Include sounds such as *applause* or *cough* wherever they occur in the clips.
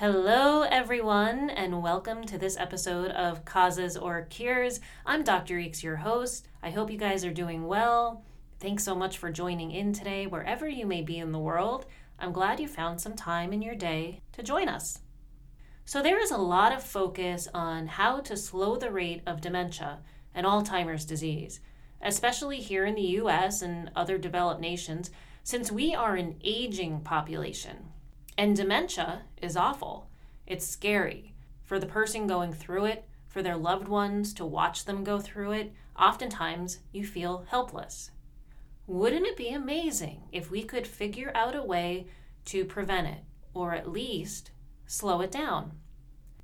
Hello, everyone, and welcome to this episode of Causes or Cures. I'm Dr. Eeks, your host. I hope you guys are doing well. Thanks so much for joining in today, wherever you may be in the world. I'm glad you found some time in your day to join us. So, there is a lot of focus on how to slow the rate of dementia and Alzheimer's disease, especially here in the US and other developed nations, since we are an aging population. And dementia is awful. It's scary for the person going through it, for their loved ones to watch them go through it. Oftentimes, you feel helpless. Wouldn't it be amazing if we could figure out a way to prevent it, or at least slow it down?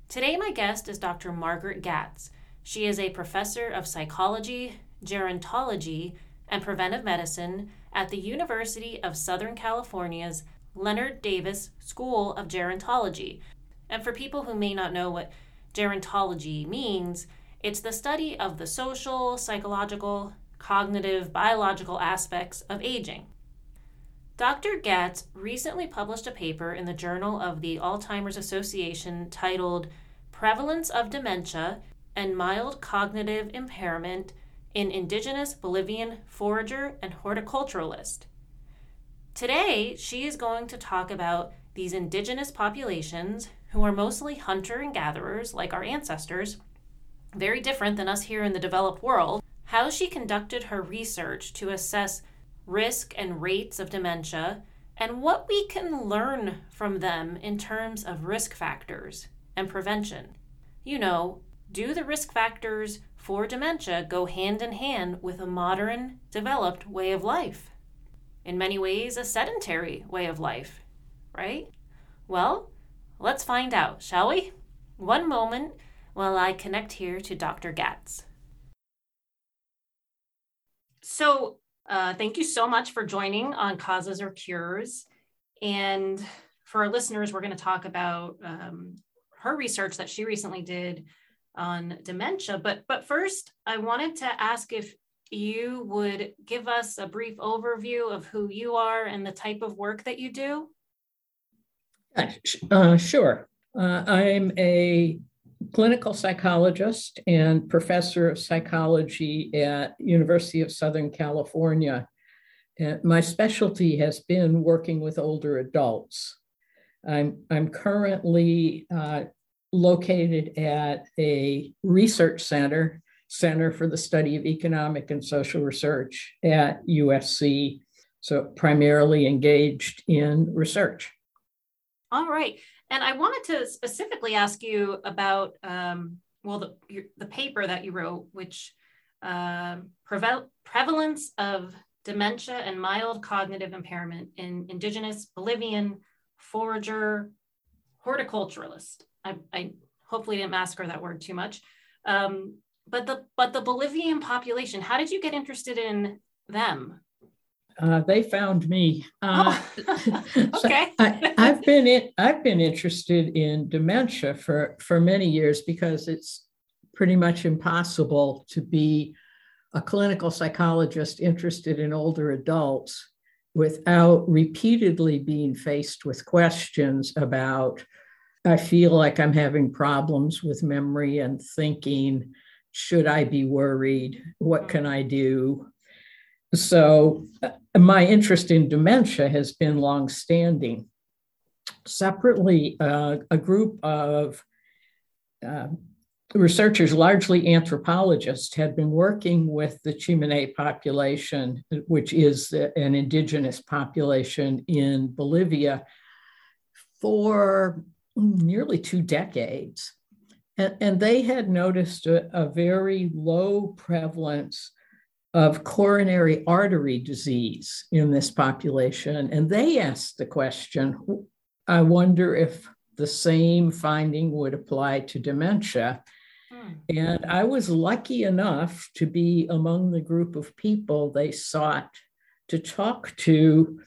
Today, my guest is Dr. Margaret Gatz. She is a professor of psychology, gerontology, and preventive medicine at the University of Southern California's Leonard Davis School of Gerontology. And for people who may not know what gerontology means, it's the study of the social, psychological, cognitive, biological aspects of aging. Dr. Gatz recently published a paper in the Journal of the Alzheimer's Association titled Prevalence of Dementia and Mild Cognitive Impairment in Indigenous Bolivian Forager and Horticulturalist. Today, she is going to talk about these indigenous populations who are mostly hunter and gatherers, like our ancestors, very different than us here in the developed world, how she conducted her research to assess risk and rates of dementia, and what we can learn from them in terms of risk factors and prevention. You know, do the risk factors for dementia go hand in hand with a modern, developed way of life? In many ways, a sedentary way of life, right? Well, let's find out, shall we? One moment while I connect here to Dr. Gatz. So, uh, thank you so much for joining on Causes or Cures. And for our listeners, we're going to talk about um, her research that she recently did on dementia. But but first, I wanted to ask if you would give us a brief overview of who you are and the type of work that you do. Uh, sure. Uh, I'm a clinical psychologist and professor of psychology at University of Southern California. And my specialty has been working with older adults. I'm, I'm currently uh, located at a research center, Center for the Study of Economic and Social Research at USC, so primarily engaged in research. All right. And I wanted to specifically ask you about, um, well, the, your, the paper that you wrote, which uh, preval- prevalence of dementia and mild cognitive impairment in indigenous Bolivian forager horticulturalist. I, I hopefully didn't massacre that word too much. Um, but the but the Bolivian population, how did you get interested in them? Uh, they found me. Uh, oh. *laughs* okay. I, have been in, I've been interested in dementia for for many years because it's pretty much impossible to be a clinical psychologist interested in older adults without repeatedly being faced with questions about I feel like I'm having problems with memory and thinking. Should I be worried? What can I do? So, uh, my interest in dementia has been longstanding. Separately, uh, a group of uh, researchers, largely anthropologists, had been working with the Tsimane population, which is an indigenous population in Bolivia, for nearly two decades. And, and they had noticed a, a very low prevalence of coronary artery disease in this population. And they asked the question I wonder if the same finding would apply to dementia. Hmm. And I was lucky enough to be among the group of people they sought to talk to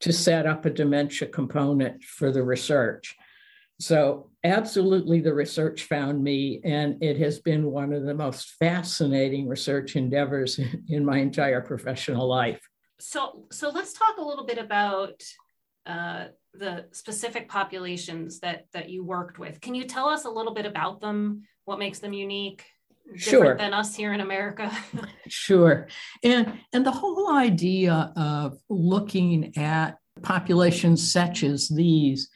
to set up a dementia component for the research. So, absolutely, the research found me, and it has been one of the most fascinating research endeavors *laughs* in my entire professional life. So, so let's talk a little bit about uh, the specific populations that that you worked with. Can you tell us a little bit about them? What makes them unique? Sure. Than us here in America. *laughs* sure. And and the whole idea of looking at populations such as these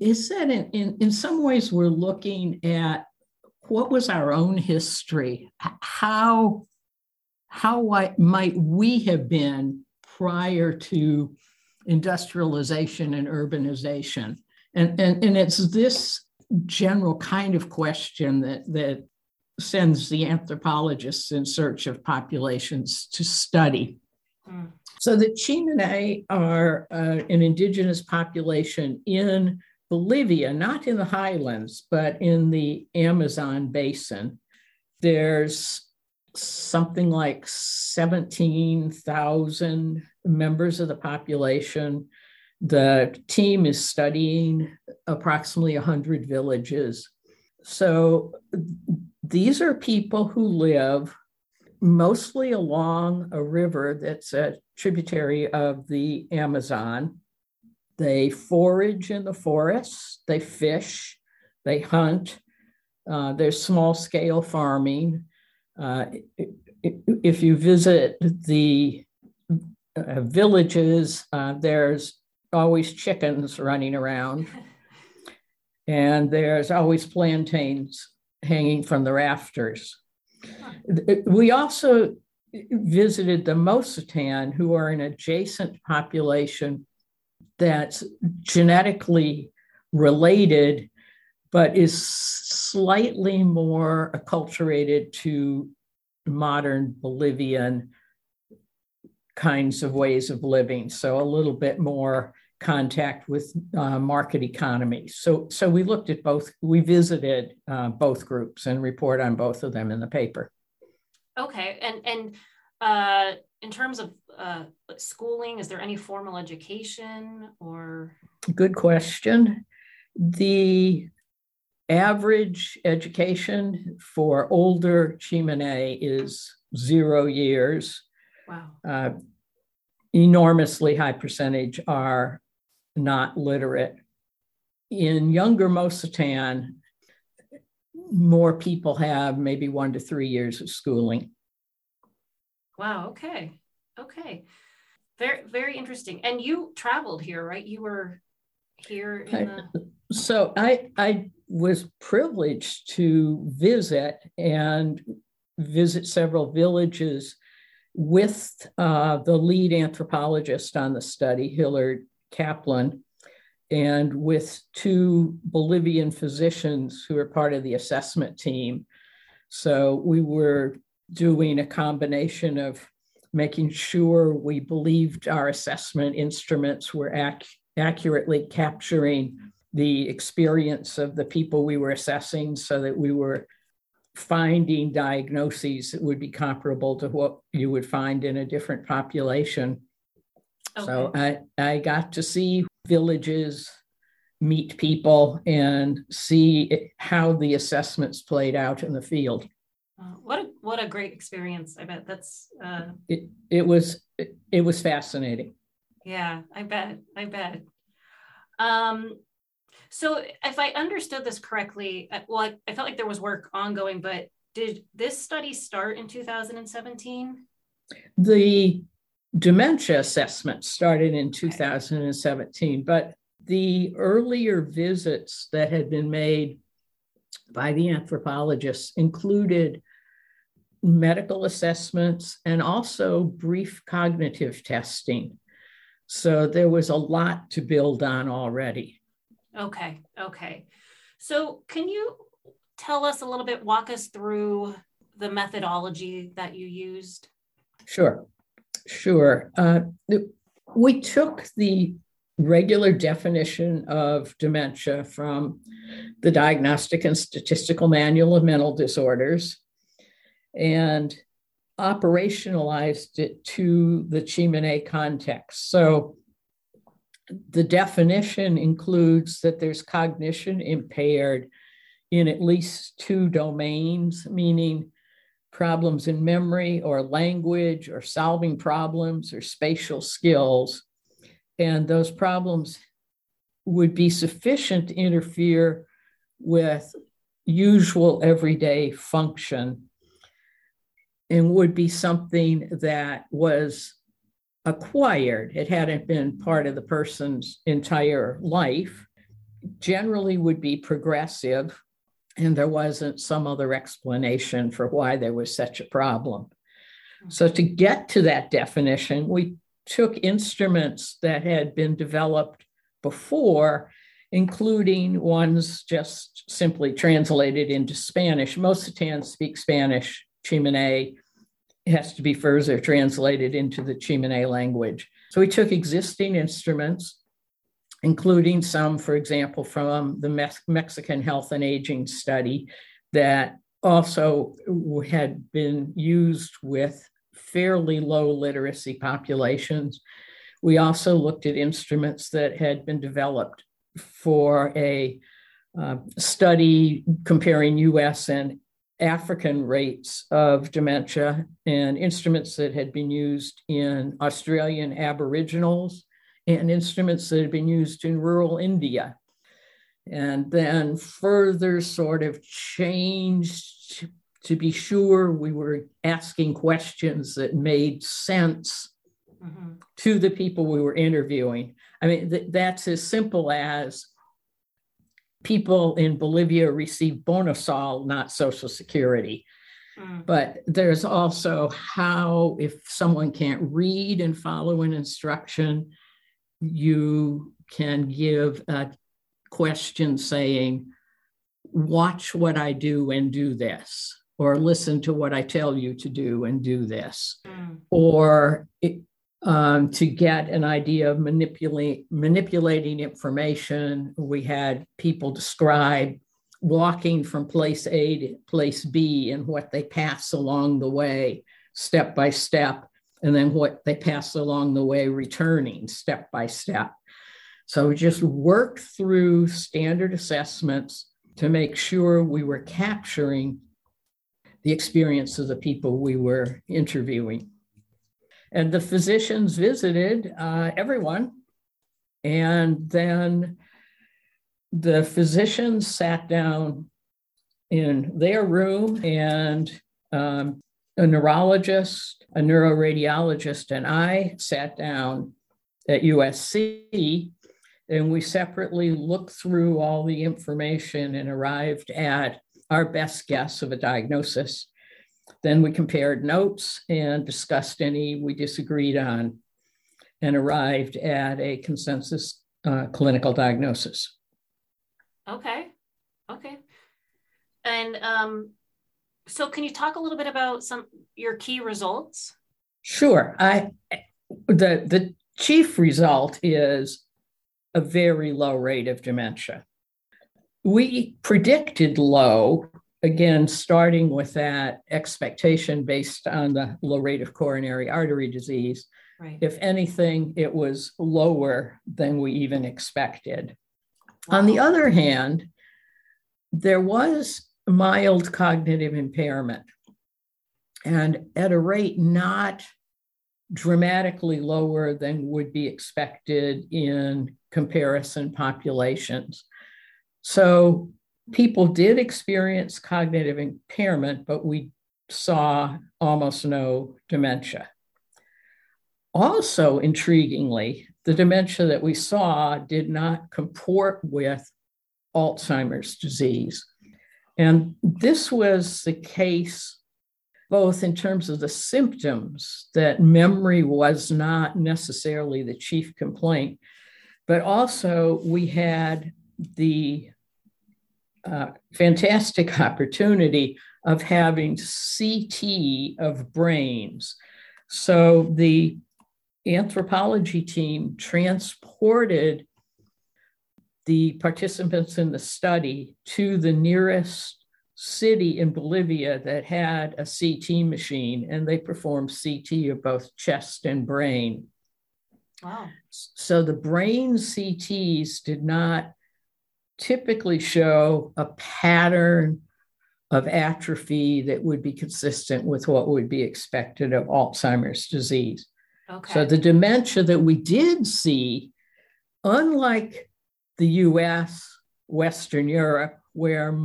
is that in, in, in some ways we're looking at what was our own history? How how might we have been prior to industrialization and urbanization? And, and, and it's this general kind of question that, that sends the anthropologists in search of populations to study. Mm. So the Tsimane are uh, an indigenous population in Bolivia, not in the highlands, but in the Amazon basin. There's something like 17,000 members of the population. The team is studying approximately 100 villages. So these are people who live mostly along a river that's a tributary of the Amazon. They forage in the forests, they fish, they hunt. Uh, there's small scale farming. Uh, if you visit the uh, villages, uh, there's always chickens running around, *laughs* and there's always plantains hanging from the rafters. We also visited the Mosetan, who are an adjacent population that's genetically related but is slightly more acculturated to modern Bolivian kinds of ways of living. So a little bit more contact with uh, market economy. So, so we looked at both, we visited uh, both groups and report on both of them in the paper. Okay. And, and uh, in terms of uh, schooling, is there any formal education or? Good question. The average education for older Tsimane is zero years. Wow. Uh, enormously high percentage are not literate. In younger Mosetan, more people have maybe one to three years of schooling. Wow. Okay. Okay. Very, very interesting. And you traveled here, right? You were here in the. *laughs* So I, I was privileged to visit and visit several villages with uh, the lead anthropologist on the study, Hillard Kaplan, and with two Bolivian physicians who are part of the assessment team. So we were doing a combination of making sure we believed our assessment instruments were ac- accurately capturing the experience of the people we were assessing so that we were finding diagnoses that would be comparable to what you would find in a different population. Okay. So I, I got to see villages, meet people, and see how the assessments played out in the field. Uh, what a what a great experience! I bet that's uh... it. It was it, it was fascinating. Yeah, I bet. I bet. Um, so if I understood this correctly, uh, well, I, I felt like there was work ongoing, but did this study start in 2017? The dementia assessment started in 2017, but the earlier visits that had been made by the anthropologists included medical assessments and also brief cognitive testing. So there was a lot to build on already. Okay. Okay. So can you tell us a little bit, walk us through the methodology that you used? Sure. Sure. Uh, we took the regular definition of dementia from the Diagnostic and Statistical Manual of Mental Disorders and operationalized it to the Tsimane context. So the definition includes that there's cognition impaired in at least two domains, meaning problems in memory or language or solving problems or spatial skills. And those problems would be sufficient to interfere with usual everyday function and would be something that was acquired. It hadn't been part of the person's entire life, generally would be progressive, and there wasn't some other explanation for why there was such a problem. Mm-hmm. So, to get to that definition, we took instruments that had been developed before, including ones just simply translated into Spanish. Mosetans speak Spanish, Tsimane has to be further translated into the Tsimane language. So we took existing instruments, including some, for example, from the Mex- Mexican Health and Aging Study that also had been used with fairly low literacy populations. We also looked at instruments that had been developed for a uh, study comparing US and African rates of dementia and instruments that had been used in Australian Aboriginals and instruments that had been used in rural India. And then further sort of changed to be sure we were asking questions that made sense mm-hmm. to the people we were interviewing. I mean, th- that's as simple as people in Bolivia receive Bonosol, not Social Security. Mm. But there's also how, if someone can't read and follow an instruction, you can give a question saying, Watch what I do and do this, or listen to what I tell you to do and do this. Mm. Or um, to get an idea of manipulate, manipulating information. We had people describe walking from place A to place B and what they pass along the way, step by step, and then what they pass along the way, returning step by step. So just worked through standard assessments to make sure we were capturing the experience of the people we were interviewing. And the physicians visited uh, everyone. And then the physicians sat down in their room, and um, a neurologist, a neuroradiologist, and I sat down at USC. And we separately looked through all the information and arrived at our best guess of a diagnosis. Then we compared notes and discussed any we disagreed on and arrived at a consensus uh, clinical diagnosis. Okay. Okay. And um, so can you talk a little bit about some your key results? Sure. I the the chief result is a very low rate of dementia. We predicted low again, starting with that expectation based on the low rate of coronary artery disease, right. if anything, it was lower than we even expected. Wow. On the other hand, there was mild cognitive impairment and at a rate not dramatically lower than would be expected in comparison populations. So people did experience cognitive impairment, but we saw almost no dementia. Also, intriguingly, the dementia that we saw did not comport with Alzheimer's disease. And this was the case both in terms of the symptoms, that memory was not necessarily the chief complaint, but also we had the uh, fantastic *laughs* opportunity of having CT of brains. So the anthropology team transported the participants in the study to the nearest city in Bolivia that had a CT machine, and they performed CT of both chest and brain. Wow. So the brain CTs did not typically show a pattern of atrophy that would be consistent with what would be expected of Alzheimer's disease. Okay. So the dementia that we did see, unlike the US, Western Europe, where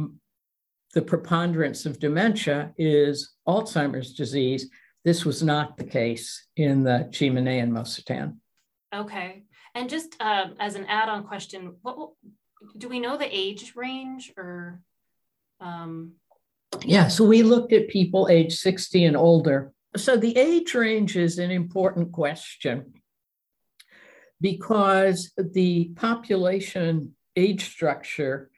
the preponderance of dementia is Alzheimer's disease. This was not the case in the Tsimane and Mosetan. Okay. And just uh, as an add on question, what do we know the age range or? Um... Yeah, so we looked at people age 60 and older. So the age range is an important question because the population age structure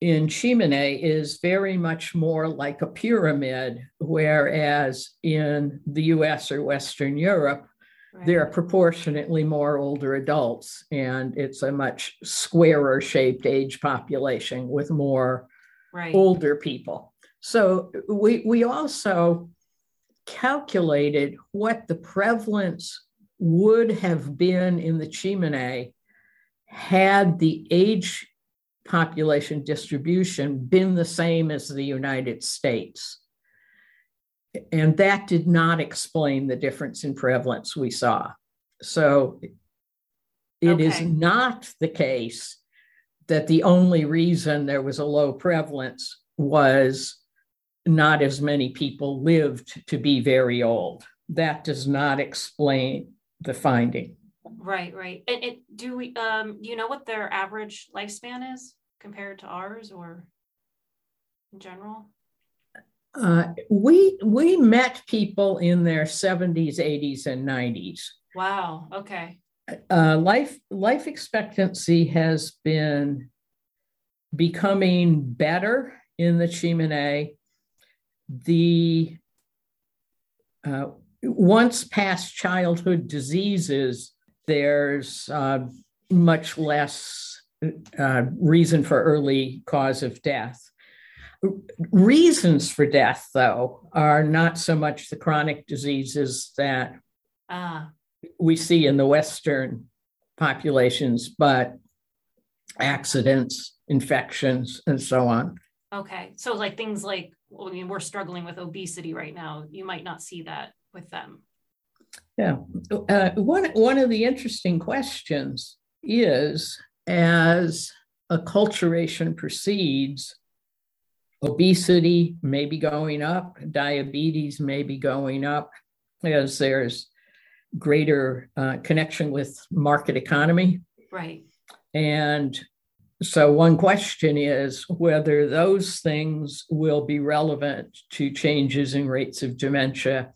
in Tsimane is very much more like a pyramid, whereas in the US or Western Europe, right. there are proportionately more older adults, and it's a much squarer shaped age population with more right. older people. So we, we also calculated what the prevalence would have been in the Tsimane had the age population distribution been the same as the United States. And that did not explain the difference in prevalence we saw. So it okay. is not the case that the only reason there was a low prevalence was not as many people lived to be very old. That does not explain the finding. Right, right. And it, do we um do you know what their average lifespan is compared to ours or in general? Uh, we we met people in their 70s, 80s, and 90s. Wow. Okay. Uh, life life expectancy has been becoming better in the Tsimane. The uh, once past childhood diseases, there's uh, much less uh, reason for early cause of death. Reasons for death, though, are not so much the chronic diseases that ah. we see in the Western populations, but accidents, infections, and so on. Okay. So, like things like, I mean, we're struggling with obesity right now. You might not see that with them. Yeah. Uh, one, one of the interesting questions is as acculturation proceeds, obesity may be going up, diabetes may be going up, as there's greater uh, connection with market economy. Right. And so, one question is whether those things will be relevant to changes in rates of dementia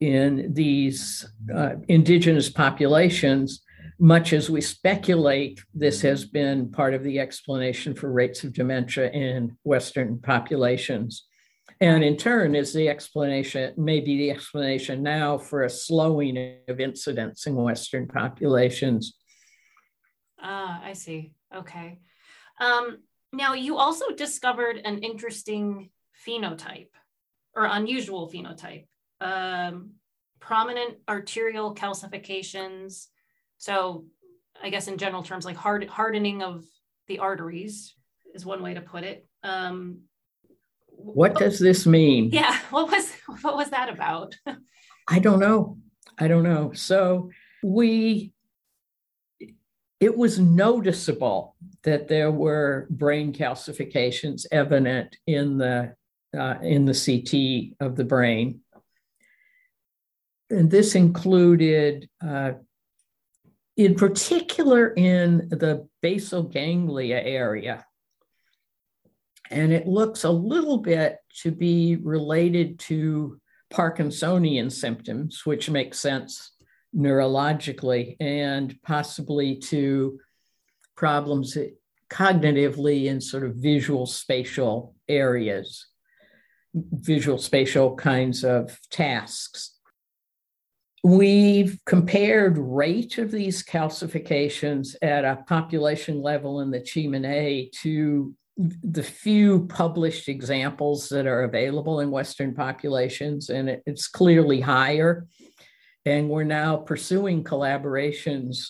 in these uh, indigenous populations, much as we speculate this has been part of the explanation for rates of dementia in Western populations. And in turn, is the explanation, maybe the explanation now for a slowing of incidence in Western populations. Ah, I see. Okay. Um, now, you also discovered an interesting phenotype or unusual phenotype um, prominent arterial calcifications. So, I guess in general terms, like hard, hardening of the arteries is one way to put it. Um, what does this mean? *laughs* Yeah, what was what was that about? *laughs* I don't know. I don't know. So we it was noticeable that there were brain calcifications evident in the uh, in the CT of the brain and this included, uh, in particular, in the basal ganglia area. And it looks a little bit to be related to Parkinsonian symptoms, which makes sense neurologically, and possibly to problems cognitively in sort of visual spatial areas, visual spatial kinds of tasks. We've compared rate of these calcifications at a population level in the Tsimane to the few published examples that are available in Western populations, and it's clearly higher. And we're now pursuing collaborations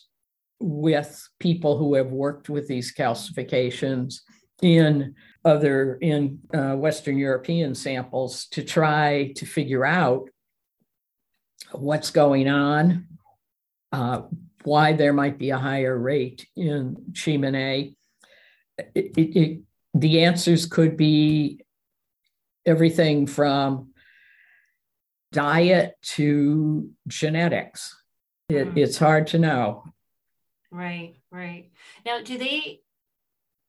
with people who have worked with these calcifications in other in uh, Western European samples to try to figure out what's going on, uh, why there might be a higher rate in Tsimane. It, it, it, the answers could be everything from diet to genetics. It, mm. It's hard to know. Right, right. Now, do they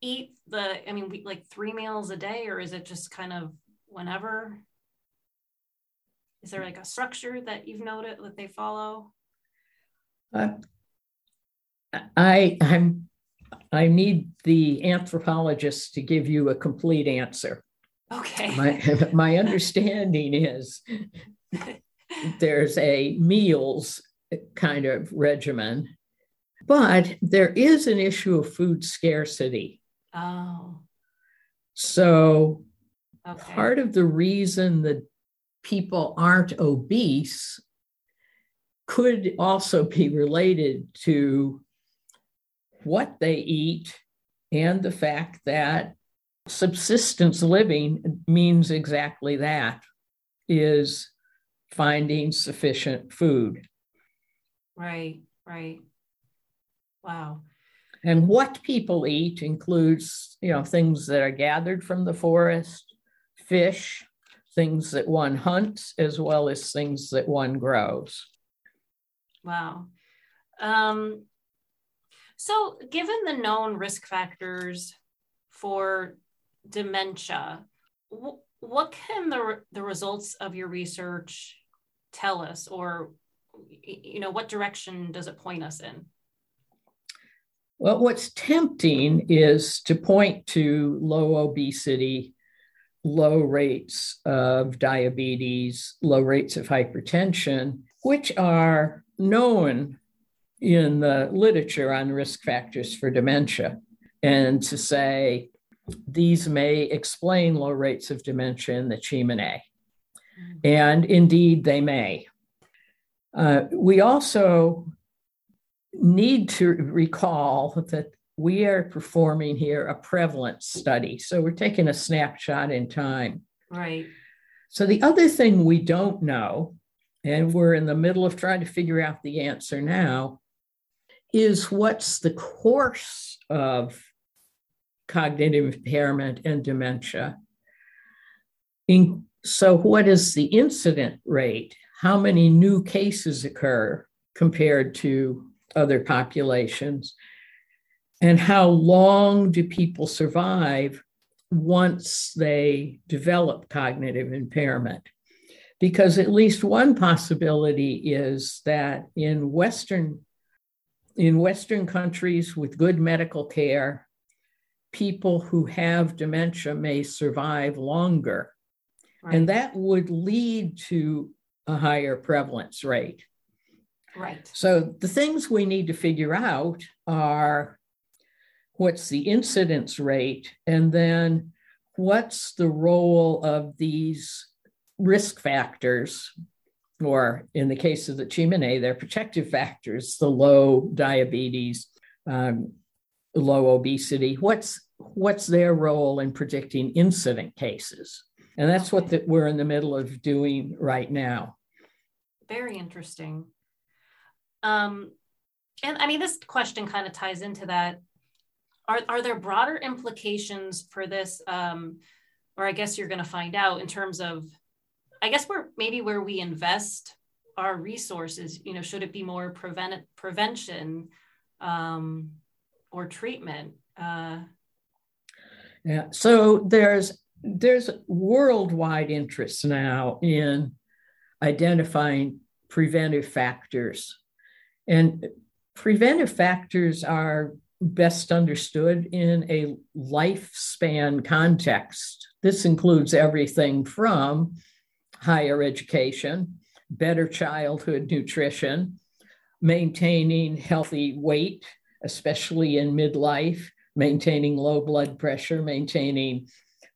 eat the, I mean, like three meals a day, or is it just kind of whenever? Is there like a structure that you've noted that they follow? Uh, I I'm I need the anthropologist to give you a complete answer. Okay. My *laughs* my understanding is *laughs* there's a meals kind of regimen, but there is an issue of food scarcity. Oh. So okay. part of the reason that people aren't obese could also be related to what they eat and the fact that subsistence living means exactly that is finding sufficient food. Right right. Wow. And what people eat includes you know things that are gathered from the forest fish things that one hunts as well as things that one grows wow um, so, given the known risk factors for dementia, what can the, the results of your research tell us, or you know, what direction does it point us in? Well, what's tempting is to point to low obesity, low rates of diabetes, low rates of hypertension, which are known in the literature on risk factors for dementia and to say these may explain low rates of dementia in the Tsimane. And indeed, they may. Uh, we also need to recall that we are performing here a prevalence study. So we're taking a snapshot in time. Right. So the other thing we don't know, and we're in the middle of trying to figure out the answer now, is what's the course of cognitive impairment and dementia. In, so, what is the incident rate? How many new cases occur compared to other populations? And how long do people survive once they develop cognitive impairment? Because at least one possibility is that in Western in Western countries with good medical care, people who have dementia may survive longer. Right. And that would lead to a higher prevalence rate. Right. So the things we need to figure out are what's the incidence rate, and then what's the role of these risk factors or in the case of the Tsimane, their protective factors, the low diabetes, um, low obesity. What's what's their role in predicting incident cases? And that's what the, we're in the middle of doing right now. Very interesting. Um, and I mean, this question kind of ties into that. Are, are there broader implications for this? Um, or I guess you're going to find out in terms of I guess where maybe where we invest our resources, you know, should it be more prevent prevention um, or treatment? Uh, yeah. So there's there's worldwide interest now in identifying preventive factors, and preventive factors are best understood in a lifespan context. This includes everything from higher education, better childhood nutrition, maintaining healthy weight, especially in midlife, maintaining low blood pressure, maintaining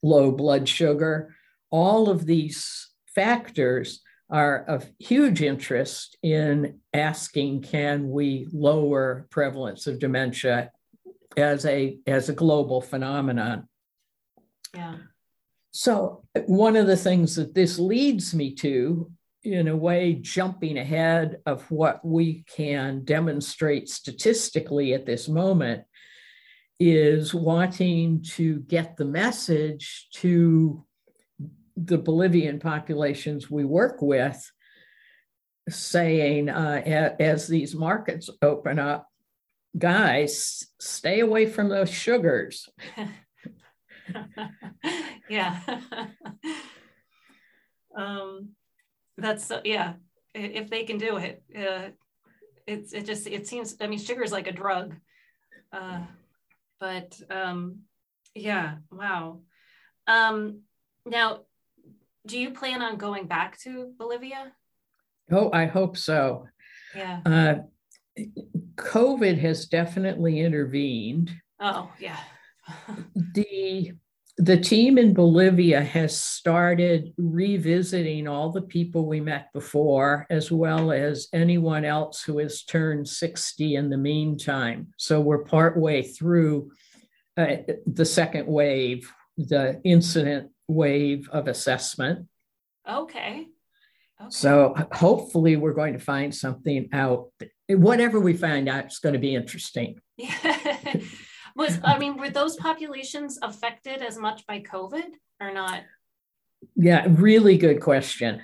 low blood sugar. All of these factors are of huge interest in asking can we lower prevalence of dementia as a as a global phenomenon. Yeah. So, one of the things that this leads me to in a way, jumping ahead of what we can demonstrate statistically at this moment, is wanting to get the message to the Bolivian populations we work with, saying, uh, as these markets open up, guys, stay away from those sugars. *laughs* yeah. *laughs* um, that's uh, yeah. If they can do it, uh, it's it just it seems. I mean, sugar is like a drug. Uh, but um, yeah, wow. Um, now, do you plan on going back to Bolivia? Oh, I hope so. Yeah. Uh, COVID has definitely intervened. Oh, yeah. the the team in Bolivia has started revisiting all the people we met before, as well as anyone else who has turned 60 in the meantime. So we're partway through uh, the second wave, the incident wave of assessment. Okay. Okay. So hopefully we're going to find something out. Whatever we find out, is going to be interesting. Yeah. *laughs* *laughs* Was I mean, were those populations affected as much by COVID or not? Yeah, really good question.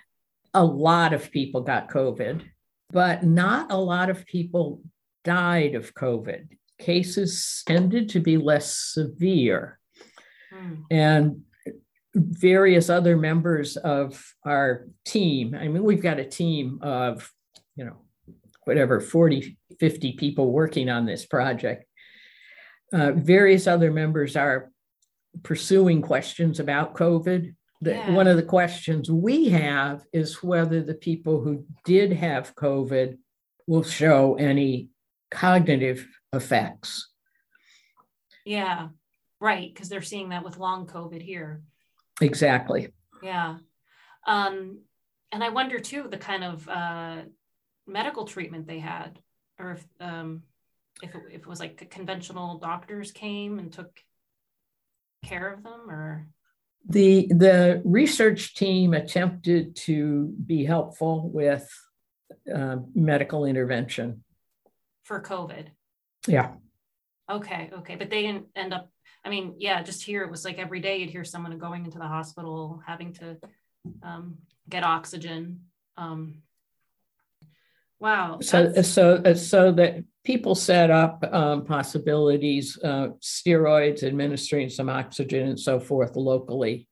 A lot of people got COVID, but not a lot of people died of COVID. Cases tended to be less severe. Hmm. And various other members of our team, I mean, we've got a team of, you know, whatever, 40, 50 people working on this project uh, various other members are pursuing questions about COVID. The, yeah. One of the questions we have is whether the people who did have COVID will show any cognitive effects. Yeah, right. Because they're seeing that with long COVID here. Exactly. Yeah. Um, and I wonder too the kind of uh, medical treatment they had, or if um, if it, if it was like conventional doctors came and took care of them or? The the research team attempted to be helpful with uh, medical intervention. For covid? Yeah. Okay okay. But they didn't end up i mean yeah just here it was like every day you'd hear someone going into the hospital having to um, get oxygen um, wow so so so that people set up um, possibilities, uh, steroids, administering some oxygen and so forth locally.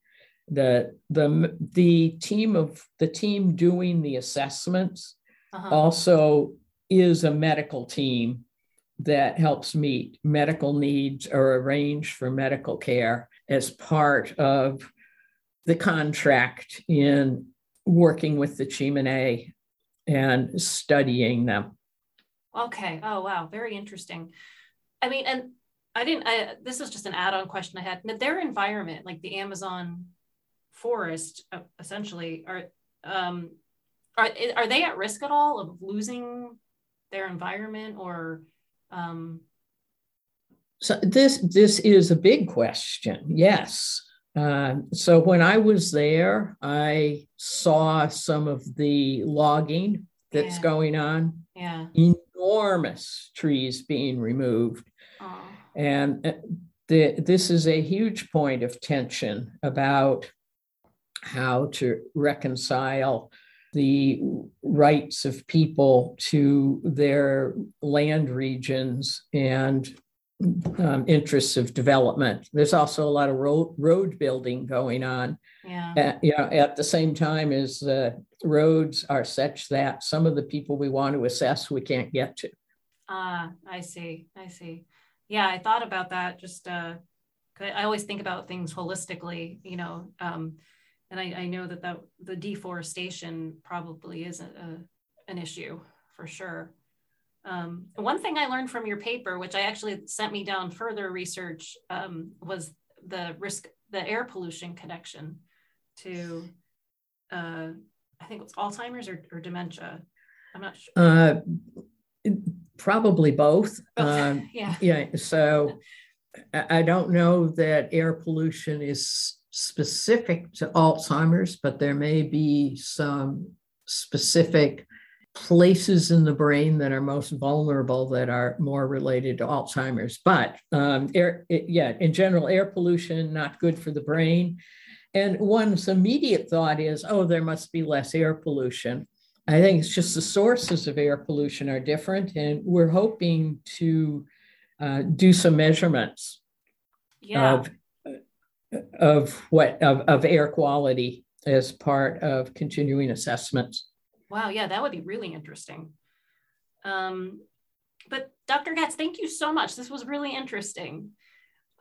The, the, the team of the team doing the assessments uh-huh. also is a medical team that helps meet medical needs or arrange for medical care as part of the contract in working with the Tsimane and studying them. Okay. Oh, wow. Very interesting. I mean, and I didn't, I, this is just an add on question I had. Their environment, like the Amazon forest, uh, essentially, are, um, are, are they at risk at all of losing their environment or, um, so this this is a big question. Yes. Uh, so when I was there, I saw some of the logging that's yeah. going on. Yeah enormous trees being removed. Aww. And uh, the, this is a huge point of tension about how to reconcile the rights of people to their land regions and um, interests of development. There's also a lot of road, road building going on. Yeah. At, you know, at the same time as uh, roads are such that some of the people we want to assess we can't get to. Ah, I see. I see. Yeah, I thought about that. Just uh, I always think about things holistically, you know, um, and I, I know that the, the deforestation probably is a, a, an issue for sure. Um, one thing I learned from your paper, which I actually sent me down further research, um, was the risk, the air pollution connection to, uh, I think it's Alzheimer's or, or, dementia. I'm not sure. Uh, probably both. Um, *laughs* yeah. Yeah. So I don't know that air pollution is specific to Alzheimer's, but there may be some specific places in the brain that are most vulnerable that are more related to Alzheimer's. But um, air, yeah, in general, air pollution not good for the brain. And one's immediate thought is, oh, there must be less air pollution. I think it's just the sources of air pollution are different, and we're hoping to uh, do some measurements yeah. of of what of, of air quality as part of continuing assessments. Wow, yeah, that would be really interesting. Um, but Dr. Gatz, thank you so much. This was really interesting.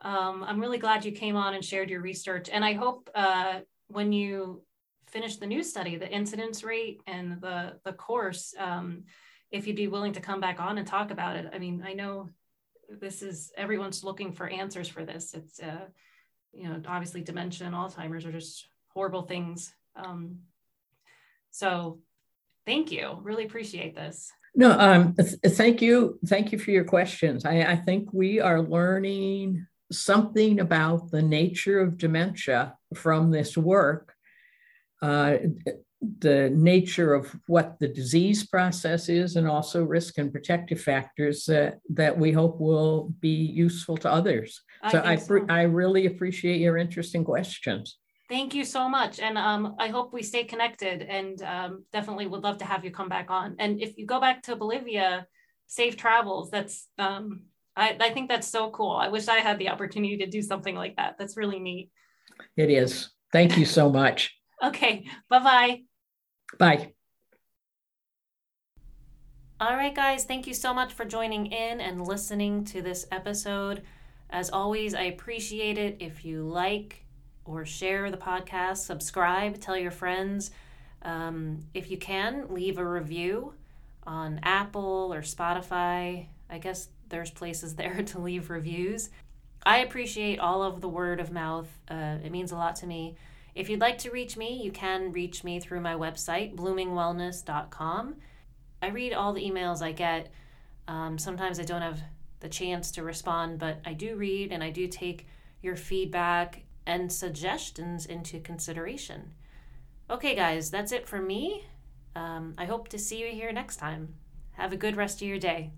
Um, I'm really glad you came on and shared your research. And I hope uh, when you finish the new study, the incidence rate and the, the course, um, if you'd be willing to come back on and talk about it. I mean, I know this is, everyone's looking for answers for this. It's, uh, you know, obviously dementia and Alzheimer's are just horrible things. Um, so thank you. Really appreciate this. No, um, th- thank you. Thank you for your questions. I, I think we are learning something about the nature of dementia from this work, uh, the nature of what the disease process is, and also risk and protective factors that, that we hope will be useful to others. I so I, think so. I really appreciate your interesting questions. Thank you so much. And um, I hope we stay connected and um, definitely would love to have you come back on. And if you go back to Bolivia, safe travels. That's, um, I, I think that's so cool. I wish I had the opportunity to do something like that. That's really neat. It is. Thank you so much. *laughs* Okay. Bye bye. Bye. All right, guys. Thank you so much for joining in and listening to this episode. As always, I appreciate it if you like, or share the podcast, subscribe, tell your friends. Um, if you can, leave a review on Apple or Spotify. I guess there's places *laughs* there to leave reviews. I appreciate all of the word of mouth, uh, it means a lot to me. If you'd like to reach me, you can reach me through my website, bloomingwellness.com. I read all the emails I get. Um, sometimes I don't have the chance to respond, but I do read and I do take your feedback and suggestions into consideration. Okay, guys, that's it for me. Um, I hope to see you here next time. Have a good rest of your day.